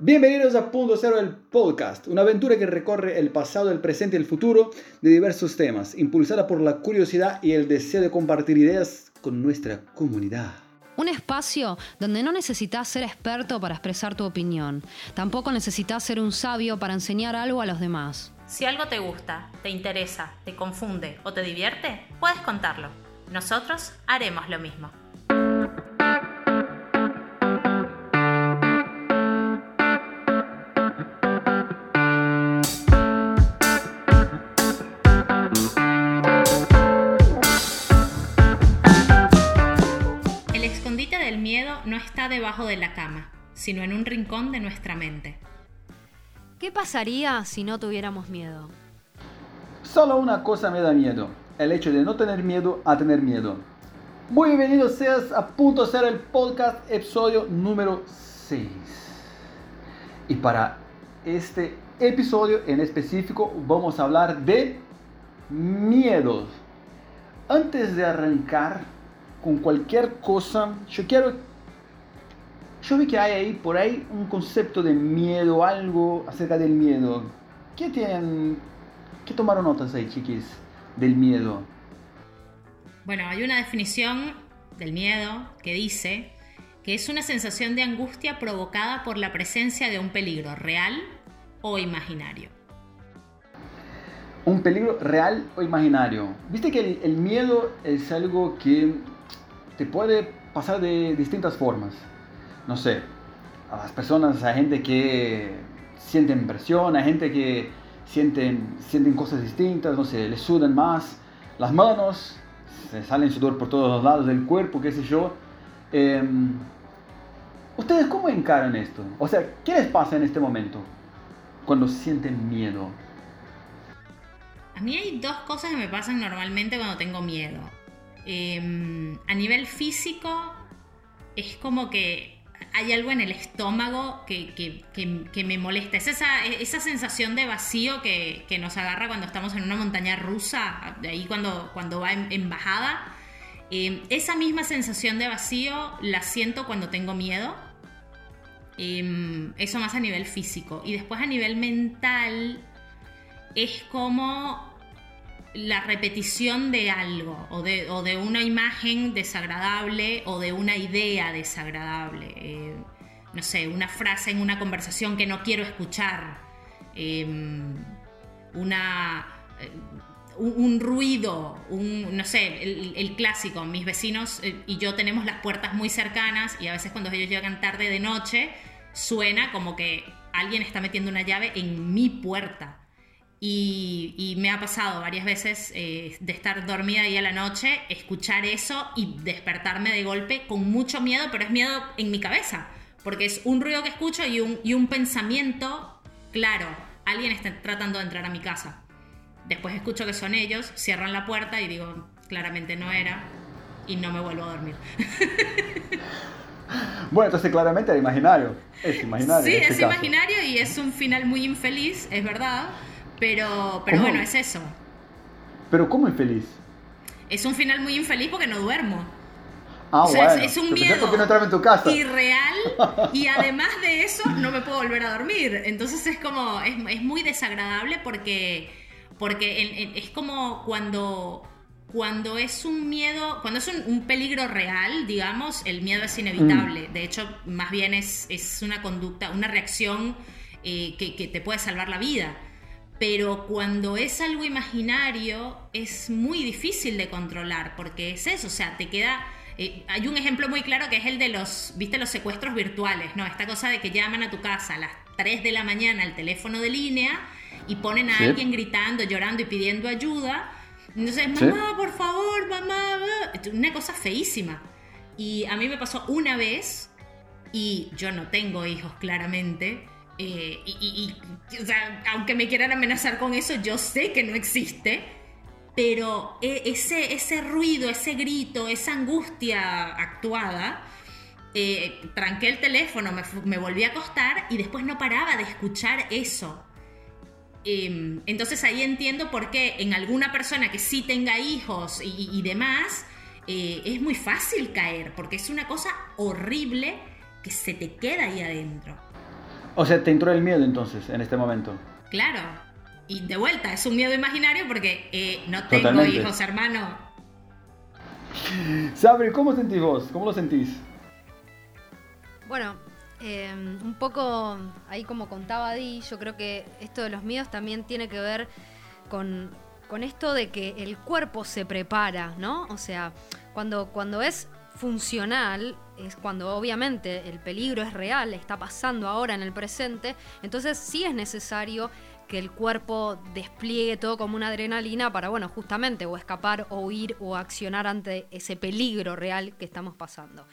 Bienvenidos a Punto Cero, el podcast, una aventura que recorre el pasado, el presente y el futuro de diversos temas, impulsada por la curiosidad y el deseo de compartir ideas con nuestra comunidad. Un espacio donde no necesitas ser experto para expresar tu opinión, tampoco necesitas ser un sabio para enseñar algo a los demás. Si algo te gusta, te interesa, te confunde o te divierte, puedes contarlo. Nosotros haremos lo mismo. Está debajo de la cama, sino en un rincón de nuestra mente. ¿Qué pasaría si no tuviéramos miedo? Solo una cosa me da miedo, el hecho de no tener miedo a tener miedo. Muy bienvenidos seas a Punto Cero, el podcast, episodio número 6. Y para este episodio en específico vamos a hablar de miedos. Antes de arrancar con cualquier cosa, yo quiero... Yo vi que hay ahí por ahí un concepto de miedo, algo acerca del miedo. ¿Qué tienen? ¿Qué tomaron notas ahí, chiquis? Del miedo. Bueno, hay una definición del miedo que dice que es una sensación de angustia provocada por la presencia de un peligro real o imaginario. Un peligro real o imaginario. Viste que el, el miedo es algo que te puede pasar de distintas formas. No sé, a las personas, hay gente que sienten presión, hay gente que sienten, sienten cosas distintas, no sé, les sudan más las manos, se salen sudor por todos los lados del cuerpo, qué sé yo. Eh, ¿Ustedes cómo encaran esto? O sea, ¿qué les pasa en este momento cuando sienten miedo? A mí hay dos cosas que me pasan normalmente cuando tengo miedo. Eh, a nivel físico, es como que hay algo en el estómago que, que- me molesta. Es esa, esa sensación de vacío que, nos agarra cuando estamos en una montaña rusa, de ahí cuando, cuando va en, bajada. Eh, esa misma sensación de vacío la siento cuando tengo miedo. Eh, eso más a nivel físico. Y después a nivel mental es como la repetición de algo o de, o de una imagen desagradable o de una idea desagradable. Eh, no sé, una frase en una conversación que no quiero escuchar. Eh, una, eh, un, ruido, un, no sé, el, el clásico. Mis vecinos eh, y yo tenemos las puertas muy cercanas y a veces cuando ellos llegan tarde de noche suena como que alguien está metiendo una llave en mi puerta. Y, y me ha pasado varias veces eh, de estar dormida ahí a la noche, escuchar eso y despertarme de golpe con mucho miedo, pero es miedo en mi cabeza, porque es un ruido que escucho y un, y un pensamiento, claro, alguien está tratando de entrar a mi casa. Después escucho que son ellos, cierran la puerta y digo, claramente no era, y no me vuelvo a dormir. Bueno, entonces claramente era imaginario. Es imaginario. Sí, este es caso. imaginario y es un final muy infeliz, es verdad, pero, pero ¿Cómo? bueno, es eso. Pero ¿cómo infeliz? Es un final muy infeliz porque no duermo. Ah, o sea, es- bueno. es, un miedo ¿Por qué no entraba en tu casa? irreal y además de eso no me puedo volver a dormir. Entonces es como, es, es muy desagradable porque, porque en- en- es como cuando, cuando es un miedo, cuando es un, un peligro real, digamos, el miedo es inevitable. De hecho, más bien es, es una conducta, una reacción eh, que, que te puede salvar la vida. Pero cuando es algo imaginario es muy difícil de controlar porque es eso, o sea, te queda... eh, hay un ejemplo muy claro que es el de los, viste, los secuestros virtuales, ¿no? Esta cosa de que llaman a tu casa a las 3 de la mañana al teléfono de línea y ponen a Sí. alguien gritando, llorando y pidiendo ayuda. Entonces, Sí. mamá, por favor, mamá, va". una cosa feísima. Y a mí me pasó una vez y yo no tengo hijos claramente. Eh, y, aunque me quieran amenazar con eso, yo sé que no existe. Pero e- ese, ese ruido, ese grito, esa angustia actuada, eh, tranqué el teléfono, me, volví a acostar y después no paraba de escuchar eso. Eh, entonces ahí entiendo por qué en alguna persona que sí tenga hijos y, y demás, eh, es muy fácil caer, porque es una cosa horrible que se te queda ahí adentro. O sea, te entró el miedo entonces, en este momento. Claro. Y de vuelta, es un miedo imaginario porque eh, no tengo hijos, hermano. Sabri, ¿cómo sentís vos? ¿Cómo lo sentís? Bueno, em, un poco ahí como contaba Di, yo creo que esto de los miedos también tiene que ver con, con esto de que el cuerpo se prepara, ¿no? O sea, cuando, cuando es funcional es cuando obviamente el peligro es real, está pasando ahora en el presente, entonces sí es necesario que el cuerpo despliegue todo como una adrenalina para, bueno, justamente o escapar o huir o accionar ante ese peligro real que estamos pasando.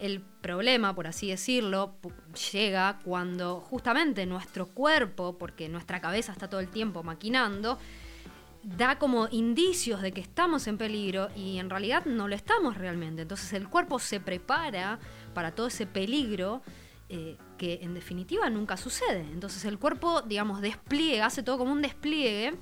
El problema, por así decirlo, llega cuando justamente nuestro cuerpo, porque nuestra cabeza está todo el tiempo maquinando, da como indicios de que estamos en peligro y en realidad no lo estamos realmente. Entonces el cuerpo se prepara para todo ese peligro eh, que en definitiva nunca sucede. Entonces el cuerpo, digamos, despliega, hace todo como un despliegue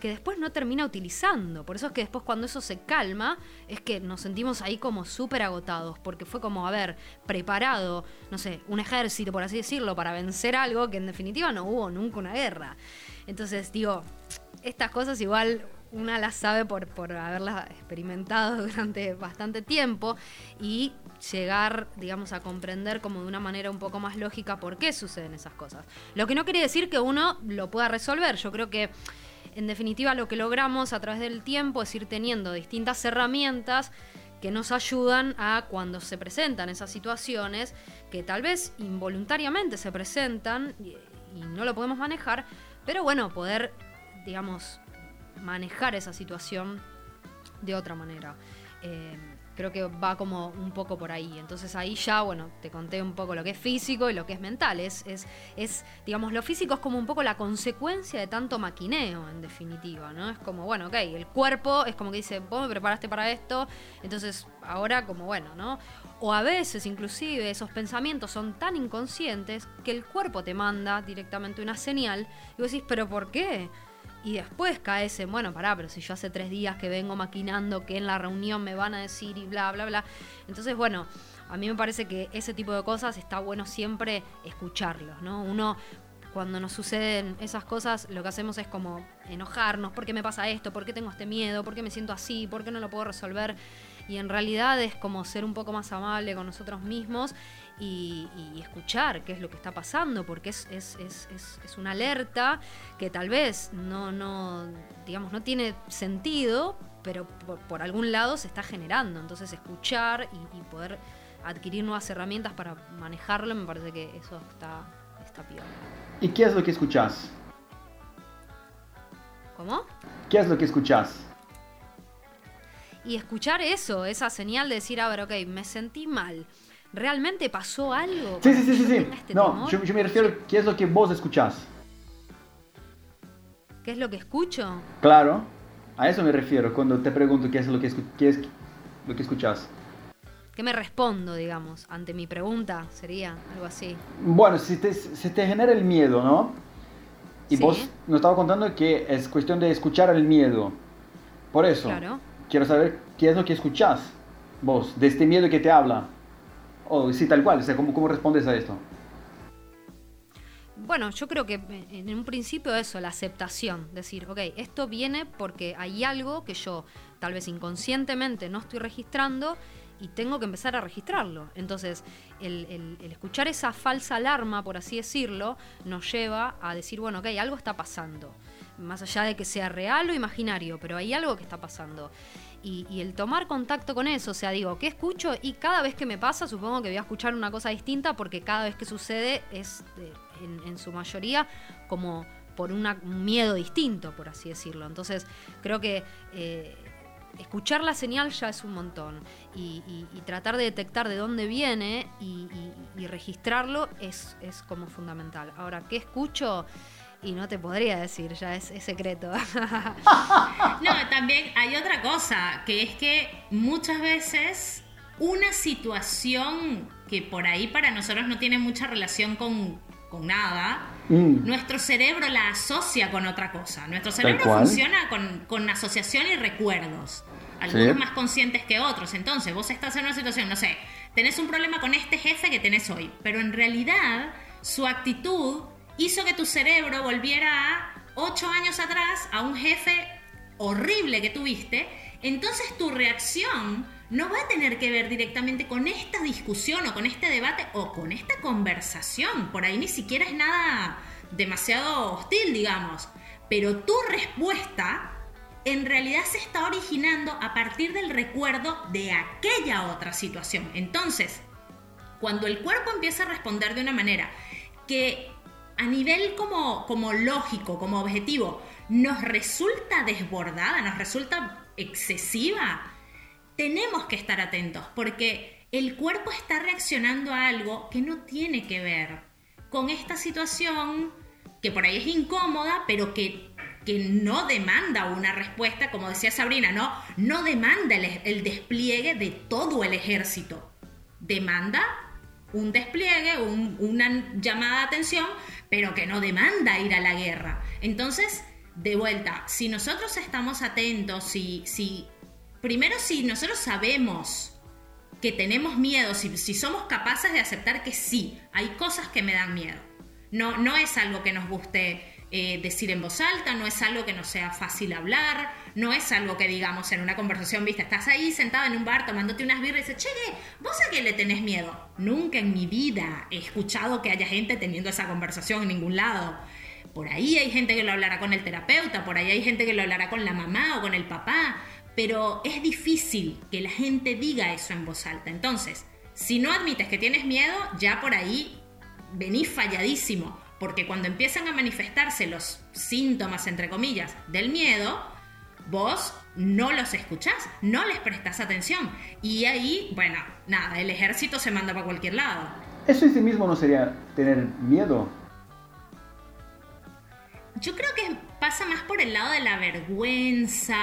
que después no termina utilizando. Por eso es que después cuando eso se calma, es que nos sentimos ahí como súper agotados, porque fue como haber preparado, no sé, un ejército, por así decirlo, para vencer algo que en definitiva no hubo nunca una guerra. Entonces digo, estas cosas igual una las sabe por, por haberlas experimentado durante bastante tiempo y llegar, digamos, a comprender como de una manera un poco más lógica por qué suceden esas cosas. Lo que no quiere decir que uno lo pueda resolver. Yo creo que, en definitiva, lo que logramos a través del tiempo es ir teniendo distintas herramientas que nos ayudan a cuando se presentan esas situaciones que tal vez involuntariamente se presentan y, y no lo podemos manejar, pero bueno, poder digamos, manejar esa situación de otra manera. Eh, creo que va como un poco por ahí. Entonces ahí ya, bueno, te conté un poco lo que es físico y lo que es mental. Es, es, es, digamos, lo físico es como un poco la consecuencia de tanto maquineo, en definitiva, ¿no? Es como, bueno, ok, el cuerpo es como que dice, vos me preparaste para esto, entonces ahora como, bueno, ¿no? O a veces inclusive esos pensamientos son tan inconscientes que el cuerpo te manda directamente una señal y vos decís, pero ¿por qué? Y después caes en, bueno, pará, pero si yo hace tres días que vengo maquinando que en la reunión me van a decir y bla, bla, bla. Entonces, bueno, a mí me parece que ese tipo de cosas está bueno siempre escucharlos, ¿no? Uno, cuando nos suceden esas cosas, lo que hacemos es como enojarnos, ¿por qué me pasa esto? ¿Por qué tengo este miedo? ¿Por qué me siento así? ¿Por qué no lo puedo resolver? Y en realidad es como ser un poco más amable con nosotros mismos y, escuchar qué es lo que está pasando, porque es, es, una alerta que tal vez no, no, digamos, no tiene sentido, pero por, algún lado se está generando. Entonces escuchar y, poder adquirir nuevas herramientas para manejarlo, me parece que eso está, está peor. ¿Y qué es lo que escuchás? ¿Cómo? ¿Qué es lo que escuchás? Y escuchar eso, esa señal de decir, a ver, ok, me sentí mal ¿Realmente pasó algo? Sí, sí, sí, sí. Este no, yo, me refiero, ¿qué es lo que vos escuchás? ¿Qué es lo que escucho? Claro, a eso me refiero cuando te pregunto qué es lo que, qué es lo que escuchás. ¿Qué me respondo, digamos, ante mi pregunta? Sería algo así. Bueno, si te, te genera el miedo, ¿no? Y vos nos estabas contando que es cuestión de escuchar el miedo. Por eso, claro. quiero saber qué es lo que escuchás vos, de este miedo que te habla. O sí, tal cual, o sea, ¿cómo, ¿cómo respondes a esto? Bueno, yo creo que eh, en un principio eso, la aceptación, decir, ok, esto viene porque hay algo que yo tal vez inconscientemente no estoy registrando y tengo que empezar a registrarlo. Entonces, el, escuchar esa falsa alarma, por así decirlo, nos lleva a decir, bueno, ok, algo está pasando. Más allá de que sea real o imaginario, pero hay algo que está pasando y, el tomar contacto con eso, o sea, digo, ¿qué escucho? Y cada vez que me pasa, supongo que voy a escuchar una cosa distinta porque cada vez que sucede es, en, su mayoría, como por un miedo distinto, por así decirlo. Entonces, creo que... Eh, escuchar la señal ya es un montón y, tratar de detectar de dónde viene y, y registrarlo es, es, como fundamental. Ahora, ¿qué escucho? Y no te podría decir, ya es, secreto. no, también hay otra cosa, que es que muchas veces una situación que por ahí para nosotros no tiene mucha relación con, nada, mm. nuestro cerebro la asocia con otra cosa. Nuestro cerebro funciona con, asociación y recuerdos, algunos más conscientes que otros. Entonces, vos estás en una situación, no sé, tenés un problema con este jefe que tenés hoy, pero en realidad su actitud hizo que tu cerebro volviera a ocho años atrás, a un jefe horrible que tuviste, entonces tu reacción no va a tener que ver directamente con esta discusión o con este debate o con esta conversación. Por ahí ni siquiera es nada demasiado hostil, digamos. Pero tu respuesta en realidad se está originando a partir del recuerdo de aquella otra situación. Entonces, cuando el cuerpo empieza a responder de una manera que a nivel como, como lógico, como objetivo, nos resulta desbordada, nos resulta excesiva, tenemos que estar atentos porque el cuerpo está reaccionando a algo que no tiene que ver con esta situación que por ahí es incómoda, pero que, que no demanda una respuesta, como decía Sabrina, no, no demanda el, despliegue de todo el ejército. Demanda un despliegue, una llamada de atención, pero que no demanda ir a la guerra. Entonces, de vuelta, si nosotros estamos atentos, si, si primero si nosotros sabemos que tenemos miedo, si, si somos capaces de aceptar que sí, hay cosas que me dan miedo no, no es algo que nos guste eh, decir en voz alta, no es algo que nos sea fácil hablar, no es algo que digamos en una conversación, viste, estás ahí sentado en un bar tomándote unas birras y dices, che, ¿vos a qué le tenés miedo? Nunca en mi vida he escuchado que haya gente teniendo esa conversación en ningún lado. Por ahí hay gente que lo hablará con el terapeuta, por ahí hay gente que lo hablará con la mamá o con el papá, pero es difícil que la gente diga eso en voz alta. Entonces, si no admites que tienes miedo, ya por ahí venís falladísimo, porque cuando empiezan a manifestarse los síntomas, entre comillas, del miedo, vos no los escuchás, no les prestás atención. Y ahí, bueno, nada, el ejército se manda para cualquier lado. ¿Eso en sí mismo no sería tener miedo? Yo creo que pasa más por el lado de la vergüenza,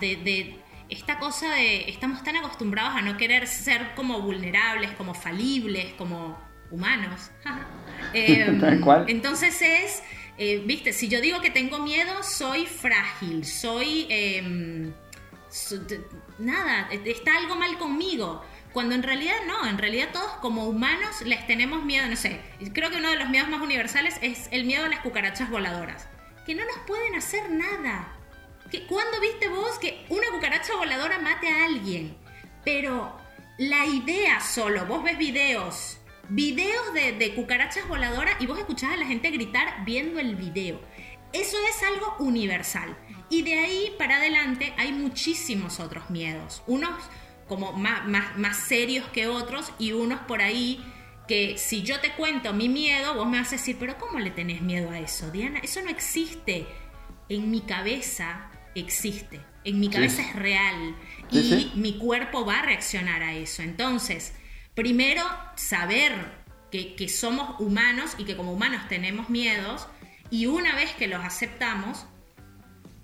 de, de esta cosa de estamos tan acostumbrados a no querer ser como vulnerables, como falibles, como humanos. Em, entonces es, eh, viste, si yo digo que tengo miedo, soy frágil, soy... Em, nada, está algo mal conmigo. Cuando en realidad no, en realidad todos como humanos les tenemos miedo, no sé, creo que uno de los miedos más universales es el miedo a las cucarachas voladoras, que no nos pueden hacer nada. ¿Cuándo viste vos que una cucaracha voladora mate a alguien? Pero la idea solo, vos ves videos videos de, cucarachas voladoras y vos escuchás a la gente gritar viendo el video. Eso es algo universal. Y de ahí para adelante hay muchísimos otros miedos. Unos como más, más, serios que otros y unos por ahí que si yo te cuento mi miedo, vos me vas a decir, pero ¿cómo le tenés miedo a eso, Diana? Eso no existe. En mi cabeza existe. En mi cabeza es real. y mi cuerpo va a reaccionar a eso. Entonces, primero saber que, somos humanos y que como humanos tenemos miedos y una vez que los aceptamos,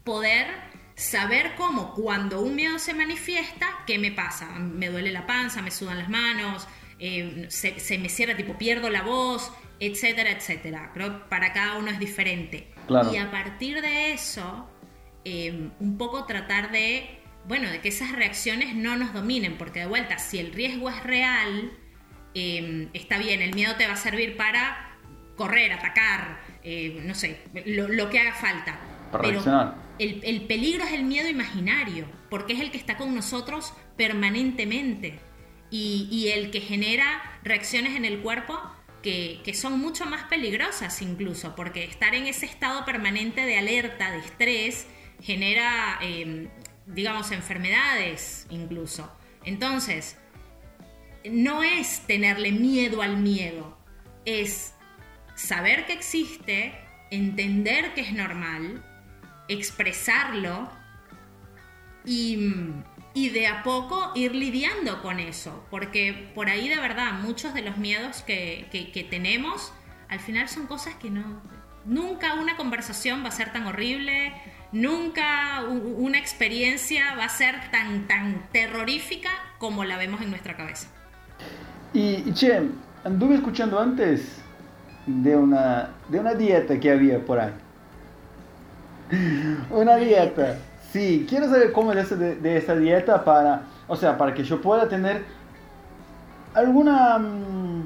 poder saber cómo cuando un miedo se manifiesta, ¿qué me pasa? Me duele la panza, me sudan las manos, eh, se, me cierra, tipo pierdo la voz, etcétera, etcétera. Pero para cada uno es diferente. Y a partir de eso, eh, un poco tratar de bueno, de que esas reacciones no nos dominen, porque de vuelta, si el riesgo es real, em, está bien, el miedo te va a servir para correr, atacar, eh, no sé, lo, que haga falta. Pero el, peligro es el miedo imaginario, porque es el que está con nosotros permanentemente y, el que genera reacciones en el cuerpo que, que, son mucho más peligrosas incluso, porque estar en ese estado permanente de alerta, de estrés, genera em, digamos, enfermedades incluso. Entonces, no es tenerle miedo al miedo, es saber que existe, entender que es normal, expresarlo y, de a poco ir lidiando con eso, porque por ahí de verdad muchos de los miedos que, que tenemos al final son cosas que no... Nunca una conversación va a ser tan horrible, nunca una experiencia va a ser tan, tan terrorífica como la vemos en nuestra cabeza. Y, che, anduve escuchando antes de una, de una dieta que había por ahí. Una dieta. Sí, quiero saber cómo es eso de, esa dieta para, o sea, para que yo pueda tener alguna, mm,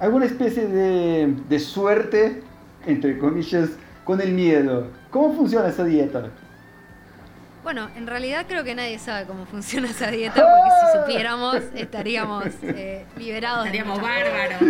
alguna especie de, de suerte, entre comillas, con el miedo. ¿Cómo funciona esa dieta? Bueno, en realidad creo que nadie sabe cómo funciona esa dieta, porque si supiéramos estaríamos eh, liberados. Estaríamos bárbaros.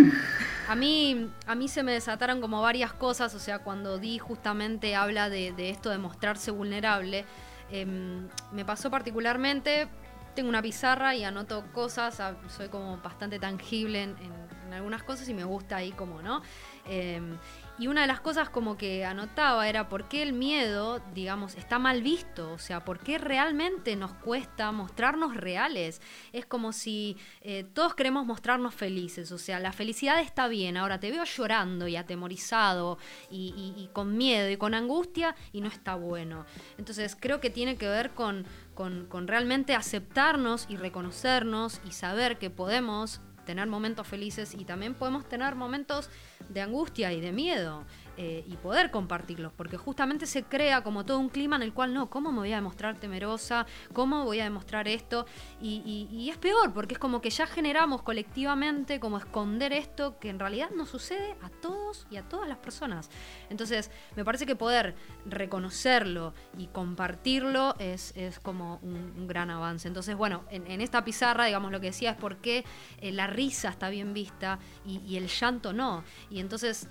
A mí, a mí se me desataron como varias cosas, o sea, cuando Di justamente habla de, esto de mostrarse vulnerable, em, me pasó particularmente, tengo una pizarra y anoto cosas, soy como bastante tangible en, en algunas cosas y me gusta ahí como, ¿no? Em, y una de las cosas como que anotaba era por qué el miedo, digamos, está mal visto, o sea, por qué realmente nos cuesta mostrarnos reales. Es como si eh, todos queremos mostrarnos felices, o sea, la felicidad está bien, ahora te veo llorando y atemorizado y, con miedo y con angustia y no está bueno. Entonces creo que tiene que ver con, con realmente aceptarnos y reconocernos y saber que podemos tener momentos felices y también podemos tener momentos de angustia y de miedo. Eh, y poder compartirlos, porque justamente se crea como todo un clima en el cual no, ¿cómo me voy a demostrar temerosa? ¿Cómo voy a demostrar esto? Y, es peor, porque es como que ya generamos colectivamente como esconder esto que en realidad no sucede a todos y a todas las personas. Entonces, me parece que poder reconocerlo y compartirlo es, como un, gran avance. Entonces, bueno, en, esta pizarra, digamos, lo que decía es por qué eh, la risa está bien vista y, y el llanto no. Y entonces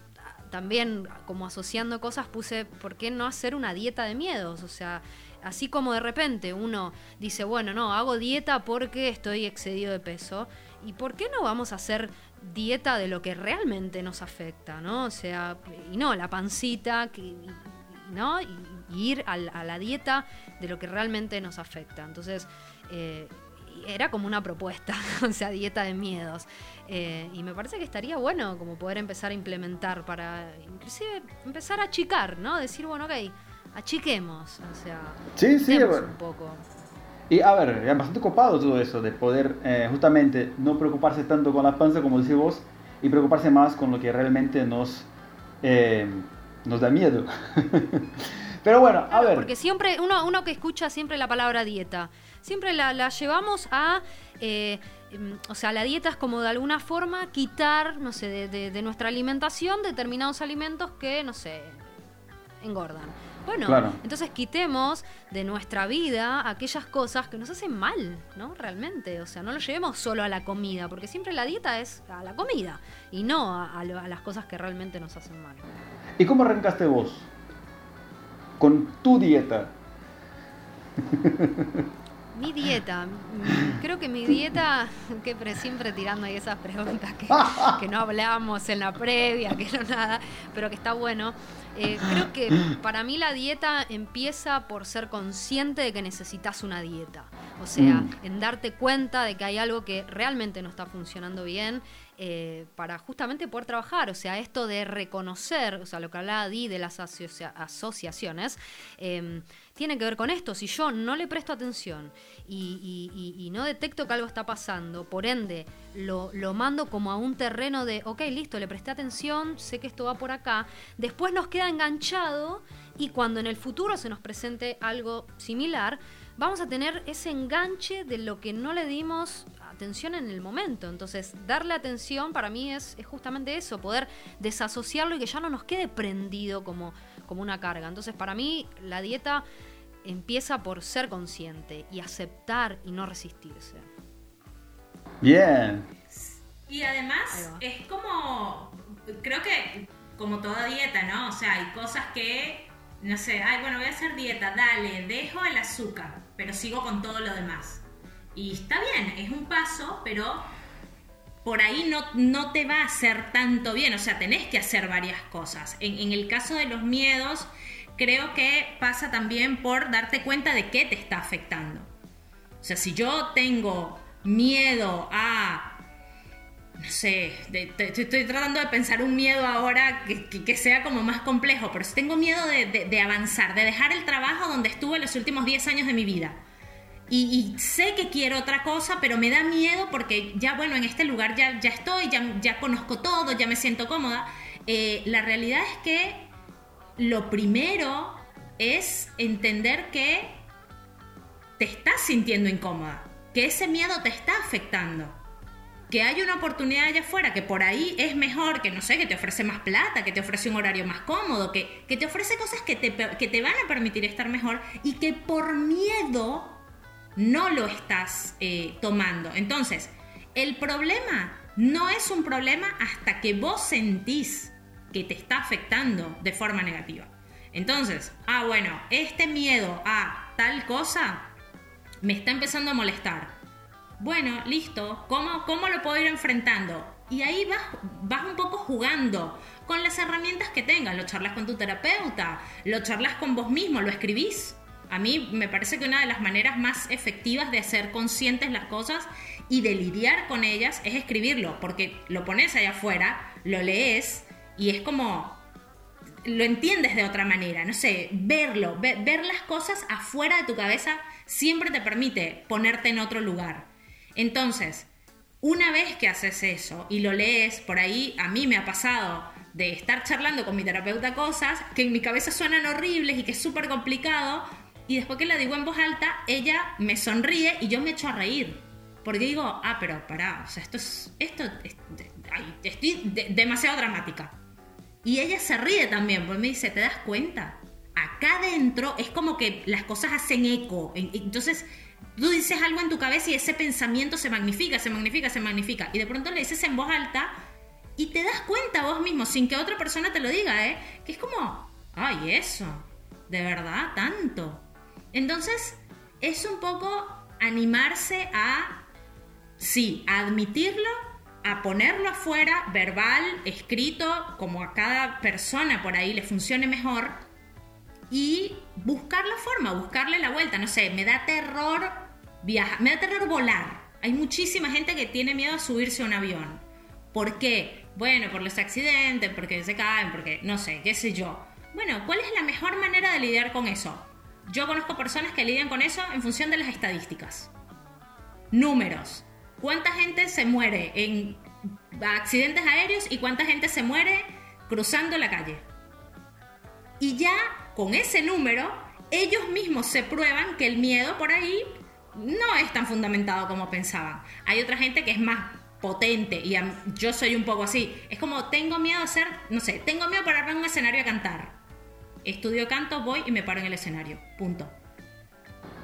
también como asociando cosas puse, ¿por qué no hacer una dieta de miedos? O sea, así como de repente uno dice, bueno, no, hago dieta porque estoy excedido de peso, ¿y por qué no vamos a hacer dieta de lo que realmente nos afecta, ¿no? O sea, y no, la pancita, ¿no? Y, ir a, la dieta de lo que realmente nos afecta. Entonces, eh, era como una propuesta, o sea, dieta de miedos. Eh, y me parece que estaría bueno como poder empezar a implementar para, inclusive, empezar a achicar, ¿no? Decir, bueno, ok, achiquemos, o sea, sí, sí, un poco. Y a ver, es bastante copado todo eso, de poder eh, justamente no preocuparse tanto con la panza, como decís vos, y preocuparse más con lo que realmente nos, eh, nos da miedo. Pero bueno, a ver. Porque siempre, uno, uno que escucha siempre la palabra dieta, siempre la, llevamos a... Eh, em, o sea, la dieta es como de alguna forma quitar, no sé, de, nuestra alimentación determinados alimentos que, no sé, engordan. Bueno, entonces quitemos de nuestra vida aquellas cosas que nos hacen mal, ¿no? Realmente, o sea, no lo llevemos solo a la comida, porque siempre la dieta es a la comida y no a, a las cosas que realmente nos hacen mal. ¿Y cómo arrancaste vos? Con tu dieta. Mi dieta. Mm, creo que mi dieta, que siempre tirando ahí esas preguntas que, no hablamos en la previa, que no nada, pero que está bueno. Eh, creo que para mí la dieta empieza por ser consciente de que necesitas una dieta. O sea, mm. en darte cuenta de que hay algo que realmente no está funcionando bien eh, para justamente poder trabajar. O sea, esto de reconocer, o sea, lo que hablaba Di de las asociaciones, em, tiene que ver con esto. Si yo no le presto atención y, no detecto que algo está pasando, por ende lo, lo, mando como a un terreno de, ok, listo, le presté atención, sé que esto va por acá, después nos queda enganchado y cuando en el futuro se nos presente algo similar, vamos a tener ese enganche de lo que no le dimos atención en el momento. Entonces, darle atención para mí es, justamente eso, poder desasociarlo y que ya no nos quede prendido como, como una carga. Entonces, para mí, la dieta empieza por ser consciente y aceptar y no resistirse. Bien. Y además es como, creo que como toda dieta, ¿no? O sea, hay cosas que, no sé, ay, bueno, voy a hacer dieta, dale, dejo el azúcar, pero sigo con todo lo demás. Y está bien, es un paso, pero por ahí no, no te va a hacer tanto bien, o sea, tenés que hacer varias cosas. En, el caso de los miedos, creo que pasa también por darte cuenta de qué te está afectando. O sea, si yo tengo miedo a no sé, estoy tratando de pensar un miedo ahora que, sea como más complejo, pero si tengo miedo de, de, avanzar, de dejar el trabajo donde estuve los últimos 10 años de mi vida, y, sé que quiero otra cosa, pero me da miedo porque ya, bueno, en este lugar ya, ya estoy, ya, ya conozco todo, ya me siento cómoda. Eh, la realidad es que lo primero es entender que te estás sintiendo incómoda, que ese miedo te está afectando. Que hay una oportunidad allá afuera que por ahí es mejor, que no sé, que te ofrece más plata, que te ofrece un horario más cómodo, que, que te ofrece cosas que te, que te van a permitir estar mejor y que por miedo no lo estás eh, tomando. Entonces, el problema no es un problema hasta que vos sentís que te está afectando de forma negativa. Entonces, ah, bueno, este miedo a tal cosa me está empezando a molestar. Bueno, listo, ¿cómo, cómo lo puedo ir enfrentando? Y ahí vas, vas un poco jugando con las herramientas que tengas. Lo charlas con tu terapeuta, lo charlas con vos mismo, lo escribís. A mí me parece que una de las maneras más efectivas de hacer conscientes las cosas y de lidiar con ellas es escribirlo, porque lo pones allá afuera, lo lees y es como lo entiendes de otra manera, no sé, verlo, ver, las cosas afuera de tu cabeza siempre te permite ponerte en otro lugar. Entonces, una vez que haces eso y lo lees, por ahí a mí me ha pasado de estar charlando con mi terapeuta cosas que en mi cabeza suenan horribles y que es súper complicado, y después que la digo en voz alta, ella me sonríe y yo me echo a reír. Porque digo, ah, pero pará, o sea, esto es. Esto. estoy demasiado dramática. Y ella se ríe también, porque me dice, ¿te das cuenta? Acá adentro es como que las cosas hacen eco. Entonces, tú dices algo en tu cabeza y ese pensamiento se magnifica, se magnifica, se magnifica. Y de pronto le dices en voz alta y te das cuenta vos mismo, sin que otra persona te lo diga, ¿eh? Que es como, ay, eso, de verdad, tanto. Entonces, es un poco animarse a sí, a admitirlo, a ponerlo afuera, verbal, escrito, como a cada persona por ahí le funcione mejor, y buscar la forma, buscarle la vuelta. No sé, me da terror viajar, me da terror volar. Hay muchísima gente que tiene miedo a subirse a un avión. ¿Por qué? Bueno, por los accidentes, porque se caen, porque no sé, qué sé yo. Bueno, ¿cuál es la mejor manera de lidiar con eso? Yo conozco personas que lidian con eso en función de las estadísticas. Números cuánta gente se muere en accidentes aéreos y cuánta gente se muere cruzando la calle. Y ya con ese número, ellos mismos se prueban que el miedo por ahí no es tan fundamentado como pensaban. Hay otra gente que es más potente y yo soy un poco así. Es como tengo miedo a hacer, no sé, tengo miedo a pararme en un escenario a cantar. Estudio canto, voy y me paro en el escenario. Punto.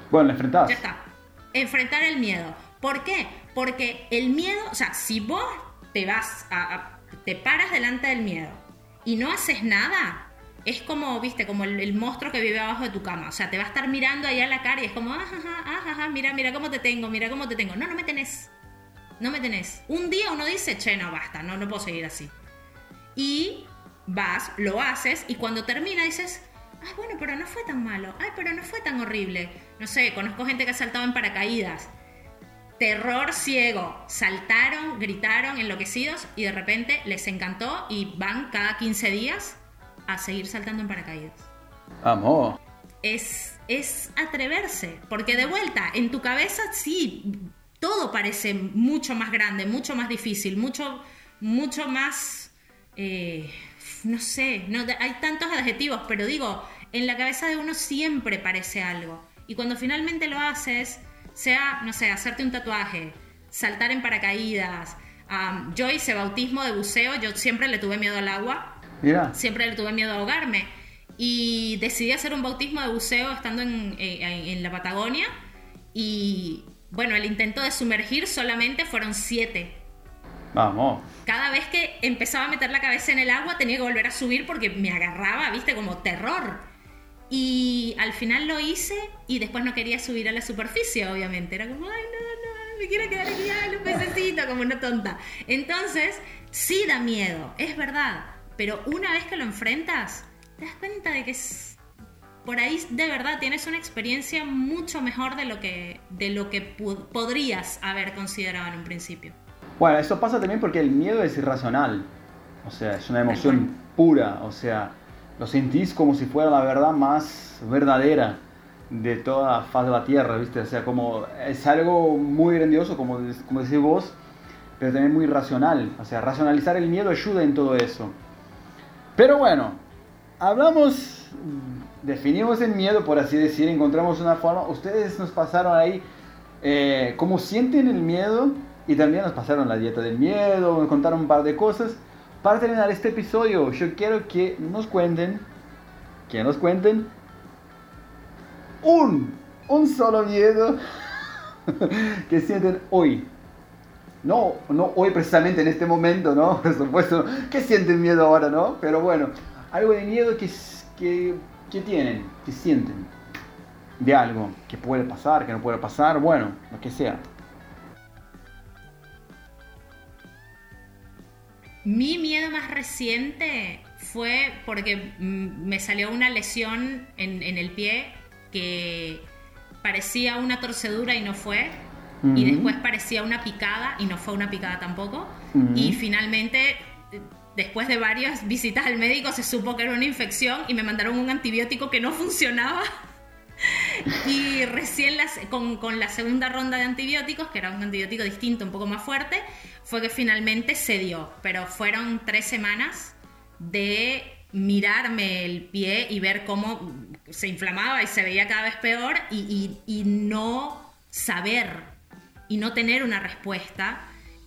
Bueno, enfrentás. Ya está. Enfrentar el miedo. ¿Por qué? Porque el miedo, o sea, si vos te vas a, te paras delante del miedo y no haces nada, es como, viste, como el, monstruo que vive abajo de tu cama. O sea, te va a estar mirando allá a la cara y es como, ajá, ajá, ajá, mira, mira cómo te tengo, mira cómo te tengo. No, no me tenés. No me tenés. Un día uno dice, che, no, basta, no, no puedo seguir así. Y vas, lo haces y cuando termina dices, ay, bueno, pero no fue tan malo. Ay, pero no fue tan horrible. No sé, conozco gente que ha saltado en paracaídas terror ciego. Saltaron, gritaron, enloquecidos y de repente les encantó y van cada 15 días a seguir saltando en paracaídas. Vamos. Es, es atreverse, porque de vuelta, en tu cabeza sí, todo parece mucho más grande, mucho más difícil, mucho, mucho más, eh, no sé, no, hay tantos adjetivos, pero digo, en la cabeza de uno siempre parece algo. Y cuando finalmente lo haces, sea, no sé, hacerte un tatuaje, saltar en paracaídas. yo hice bautismo de buceo, yo siempre le tuve miedo al agua. Siempre le tuve miedo a ahogarme. Y decidí hacer un bautismo de buceo estando en, eh, en la Patagonia. Y bueno, el intento de sumergir solamente fueron siete. Vamos. Cada vez que empezaba a meter la cabeza en el agua tenía que volver a subir porque me agarraba, viste, como terror. Y al final lo hice y después no quería subir a la superficie, obviamente. Era como, ay, no, no, me quiero quedar aquí, ay, un pececito, como una tonta. Entonces, sí da miedo, es verdad. Pero una vez que lo enfrentas, te das cuenta de que es, por ahí de verdad tienes una experiencia mucho mejor de lo que, de lo que podrías haber considerado en un principio. Bueno, eso pasa también porque el miedo es irracional. O sea, es una emoción pura. O sea, lo sentís como si fuera la verdad más verdadera de toda la faz de la tierra, ¿viste? O sea, como es algo muy grandioso, como, como decís vos, pero también muy racional. O sea, racionalizar el miedo ayuda en todo eso. Pero bueno, hablamos, definimos el miedo, por así decir, encontramos una forma. Ustedes nos pasaron ahí eh, cómo sienten el miedo y también nos pasaron la dieta del miedo, nos contaron un par de cosas. Para terminar este episodio, yo quiero que nos cuenten, que nos cuenten un, un solo miedo que sienten hoy. No, no hoy precisamente en este momento, ¿no? Por supuesto, que sienten miedo ahora, ¿no? Pero bueno, algo de miedo que, que, que tienen, que sienten de algo que puede pasar, que no puede pasar, bueno, lo que sea. Mi miedo más reciente fue porque mm, me salió una lesión en, el pie que parecía una torcedura y no fue. Y después parecía una picada y no fue una picada tampoco. Y finalmente, después de varias visitas al médico, se supo que era una infección y me mandaron un antibiótico que no funcionaba. y recién las, con, con, la segunda ronda de antibióticos, que era un antibiótico distinto, un poco más fuerte, fue que finalmente se dio. Pero fueron tres semanas de mirarme el pie y ver cómo se inflamaba y se veía cada vez peor y, y no saber y no tener una respuesta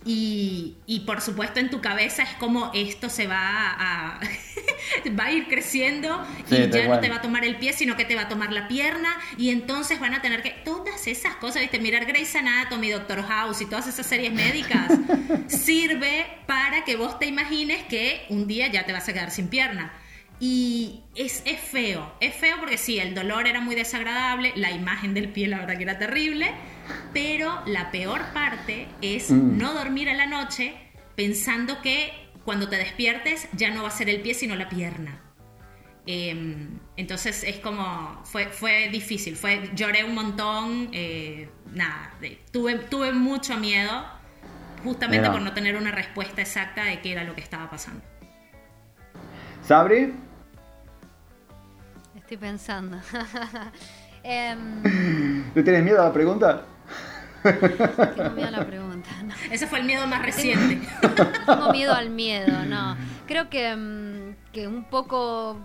y, por supuesto en tu cabeza es como esto se va a, va a ir creciendo y ya no te va a tomar el pie, sino que te va a tomar la pierna y entonces van a tener que... Todas esas cosas, ¿viste? Mirar Grey's Anatomy, Doctor House y todas esas series médicas sirve para que vos te imagines que un día ya te vas a quedar sin pierna. Y es, es, feo, es feo porque sí, el dolor era muy desagradable, la imagen del pie la verdad que era terrible, pero la peor parte es mm. no dormir en la noche pensando que cuando te despiertes ya no va a ser el pie sino la pierna. Em, entonces es como, fue, fue difícil, fue, lloré un montón, eh, nada, tuve, tuve mucho miedo justamente por no tener una respuesta exacta de qué era lo que estaba pasando. ¿Sabri? Estoy pensando. Em, ¿No tienes miedo a la pregunta? Tengo miedo a la pregunta. Ese fue el miedo más reciente. Tengo miedo al miedo, no. Creo que, mm, que un poco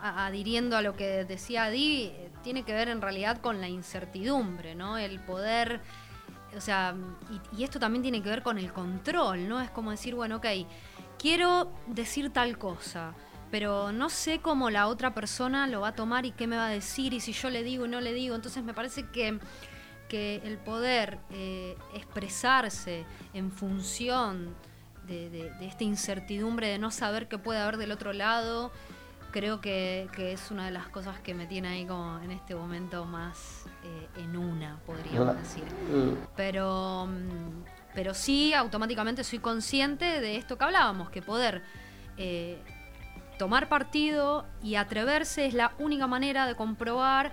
adhiriendo a lo que decía Di, tiene que ver en realidad con la incertidumbre, ¿no? El poder, o sea, y, y, esto también tiene que ver con el control, ¿no? Es como decir, bueno, ok, quiero decir tal cosa, pero no sé cómo la otra persona lo va a tomar y qué me va a decir y si yo le digo y no le digo. Entonces me parece que, que el poder eh, expresarse en función de, esta incertidumbre de no saber qué puede haber del otro lado, creo que, es una de las cosas que me tiene ahí como en este momento más eh, en una, podríamos decir. Eh. Pero, mm, pero sí, automáticamente soy consciente de esto que hablábamos, que poder tomar partido y atreverse es la única manera de comprobar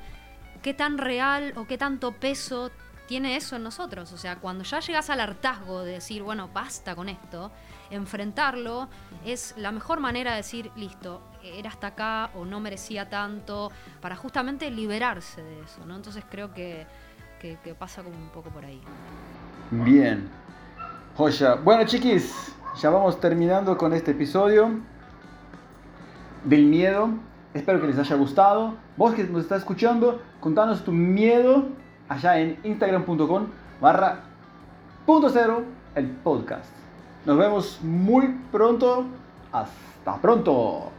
qué tan real o qué tanto peso tiene eso en nosotros. O sea, cuando ya llegas al hartazgo de decir, bueno, basta con esto, enfrentarlo es la mejor manera de decir, listo, era hasta acá o no merecía tanto, para justamente liberarse de eso, ¿no? Entonces creo que, que, pasa como un poco por ahí. Bien. Joya. Bueno, chiquis, ya vamos terminando con este episodio del miedo. Espero que les haya gustado. Vos que nos estás escuchando, contanos tu miedo allá en instagram.com barra punto cero el podcast. Nos vemos muy pronto. Hasta pronto.